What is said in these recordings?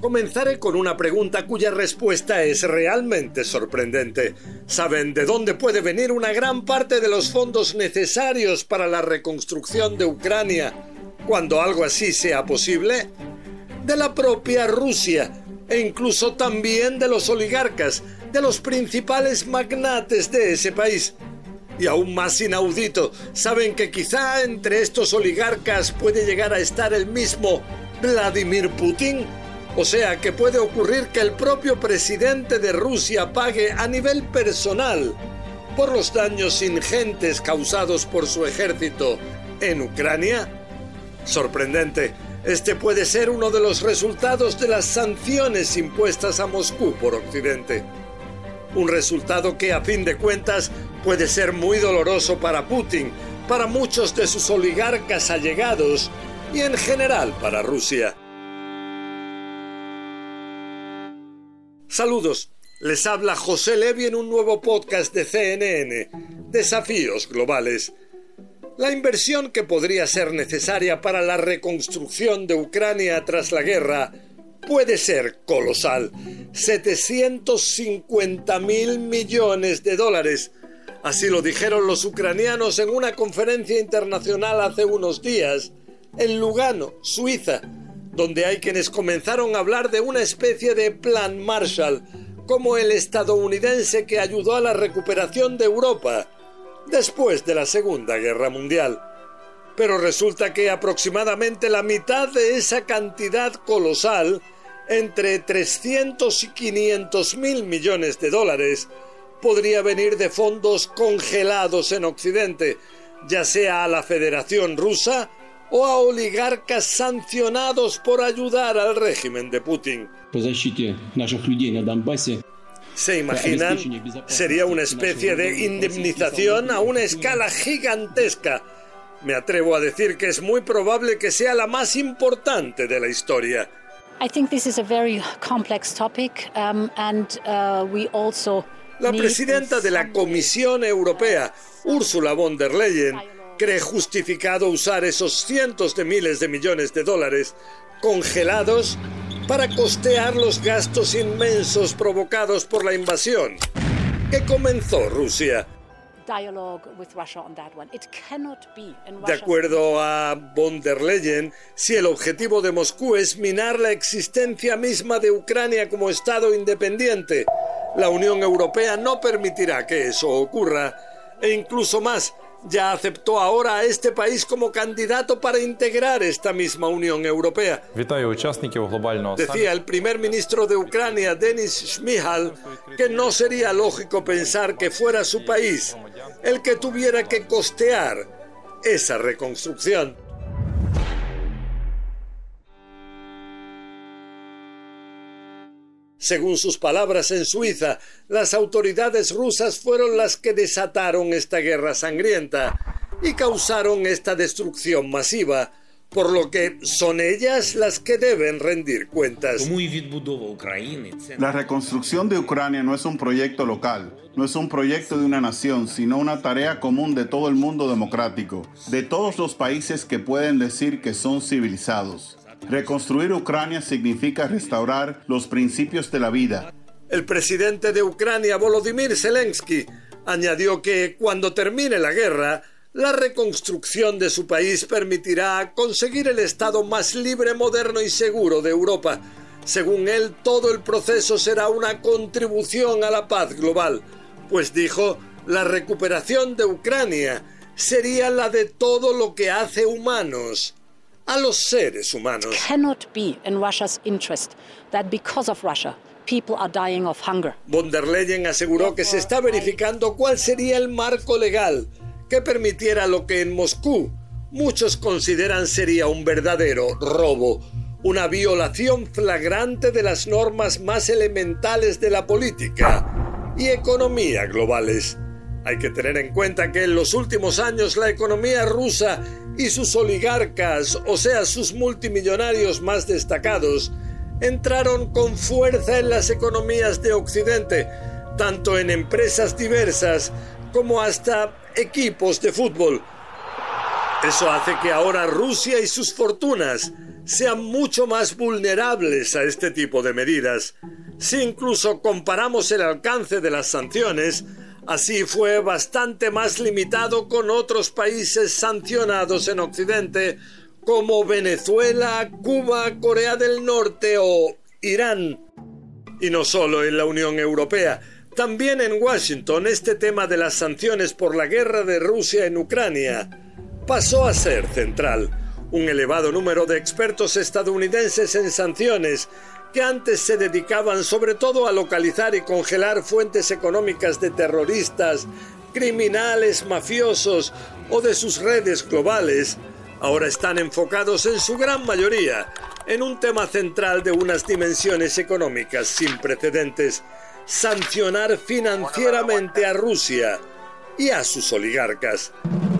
Comenzaré con una pregunta cuya respuesta es realmente sorprendente. ¿Saben de dónde puede venir una gran parte de los fondos necesarios para la reconstrucción de Ucrania cuando algo así sea posible? De la propia Rusia e incluso también de los oligarcas, de los principales magnates de ese país. Y aún más inaudito, saben que quizá entre estos oligarcas puede llegar a estar el mismo Vladimir Putin. O sea que puede ocurrir que el propio presidente de Rusia pague a nivel personal por los daños ingentes causados por su ejército en Ucrania. Sorprendente, este puede ser uno de los resultados de las sanciones impuestas a Moscú por Occidente. Un resultado que a fin de cuentas puede ser muy doloroso para Putin, para muchos de sus oligarcas allegados y en general para Rusia. Saludos, les habla José Levi en un nuevo podcast de CNN, Desafíos Globales. La inversión que podría ser necesaria para la reconstrucción de Ucrania tras la guerra puede ser colosal. 750 mil millones de dólares. Así lo dijeron los ucranianos en una conferencia internacional hace unos días en Lugano, Suiza, donde hay quienes comenzaron a hablar de una especie de plan Marshall, como el estadounidense que ayudó a la recuperación de Europa después de la Segunda Guerra Mundial. Pero resulta que aproximadamente la mitad de esa cantidad colosal, entre 300 y 500 mil millones de dólares, podría venir de fondos congelados en Occidente, ya sea a la Federación Rusa o a oligarcas sancionados por ayudar al régimen de Putin. ¿Se imaginan? Sería una especie de indemnización a una escala gigantesca. Me atrevo a decir que es muy probable que sea la más importante de la historia. La presidenta de la Comisión Europea, Ursula von der Leyen, cree justificado usar esos cientos de miles de millones de dólares congelados para costear los gastos inmensos provocados por la invasión que comenzó Rusia. De acuerdo a von der Leyen, si el objetivo de Moscú es minar la existencia misma de Ucrania como Estado independiente, la Unión Europea no permitirá que eso ocurra, e incluso más, ya aceptó ahora a este país como candidato para integrar esta misma Unión Europea. Decía el primer ministro de Ucrania, Denis Shmihal, que no sería lógico pensar que fuera su país el que tuviera que costear esa reconstrucción. Según sus palabras en Suiza, las autoridades rusas fueron las que desataron esta guerra sangrienta y causaron esta destrucción masiva, por lo que son ellas las que deben rendir cuentas. La reconstrucción de Ucrania no es un proyecto local, no es un proyecto de una nación, sino una tarea común de todo el mundo democrático, de todos los países que pueden decir que son civilizados. Reconstruir Ucrania significa restaurar los principios de la vida. El presidente de Ucrania, Volodymyr Zelensky, añadió que cuando termine la guerra, la reconstrucción de su país permitirá conseguir el Estado más libre, moderno y seguro de Europa. Según él, todo el proceso será una contribución a la paz global, pues dijo, la recuperación de Ucrania sería la de todo lo que hace humanos a los seres humanos. Cannot be in Russia's interest that because of Russia people are dying of hunger. Von der Leyen aseguró que se está verificando cuál sería el marco legal que permitiera lo que en Moscú muchos consideran sería un verdadero robo, una violación flagrante de las normas más elementales de la política y economía globales. Hay que tener en cuenta que en los últimos años la economía rusa y sus oligarcas, o sea, sus multimillonarios más destacados, entraron con fuerza en las economías de Occidente, tanto en empresas diversas como hasta equipos de fútbol. Eso hace que ahora Rusia y sus fortunas sean mucho más vulnerables a este tipo de medidas. Si incluso comparamos el alcance de las sanciones, Así fue bastante más limitado con otros países sancionados en Occidente como Venezuela, Cuba, Corea del Norte o Irán. Y no solo en la Unión Europea, también en Washington este tema de las sanciones por la guerra de Rusia en Ucrania pasó a ser central. Un elevado número de expertos estadounidenses en sanciones antes se dedicaban sobre todo a localizar y congelar fuentes económicas de terroristas, criminales, mafiosos o de sus redes globales, ahora están enfocados en su gran mayoría en un tema central de unas dimensiones económicas sin precedentes, sancionar financieramente a Rusia y a sus oligarcas.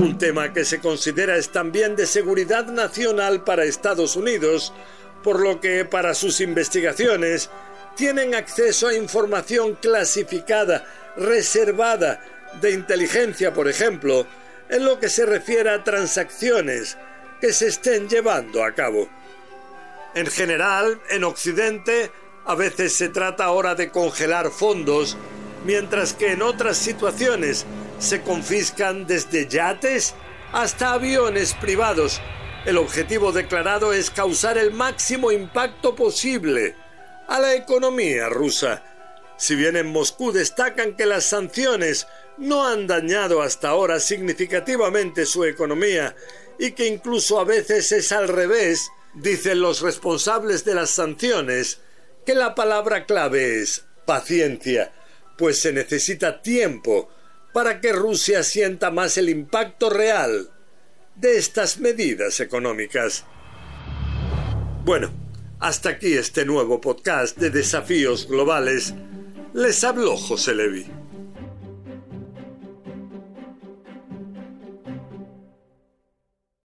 Un tema que se considera es también de seguridad nacional para Estados Unidos, por lo que para sus investigaciones tienen acceso a información clasificada, reservada, de inteligencia, por ejemplo, en lo que se refiere a transacciones que se estén llevando a cabo. En general, en Occidente, a veces se trata ahora de congelar fondos, mientras que en otras situaciones se confiscan desde yates hasta aviones privados el objetivo declarado es causar el máximo impacto posible a la economía rusa. Si bien en Moscú destacan que las sanciones no han dañado hasta ahora significativamente su economía y que incluso a veces es al revés, dicen los responsables de las sanciones que la palabra clave es paciencia, pues se necesita tiempo para que Rusia sienta más el impacto real de estas medidas económicas. Bueno, hasta aquí este nuevo podcast de desafíos globales. Les habló José Levi.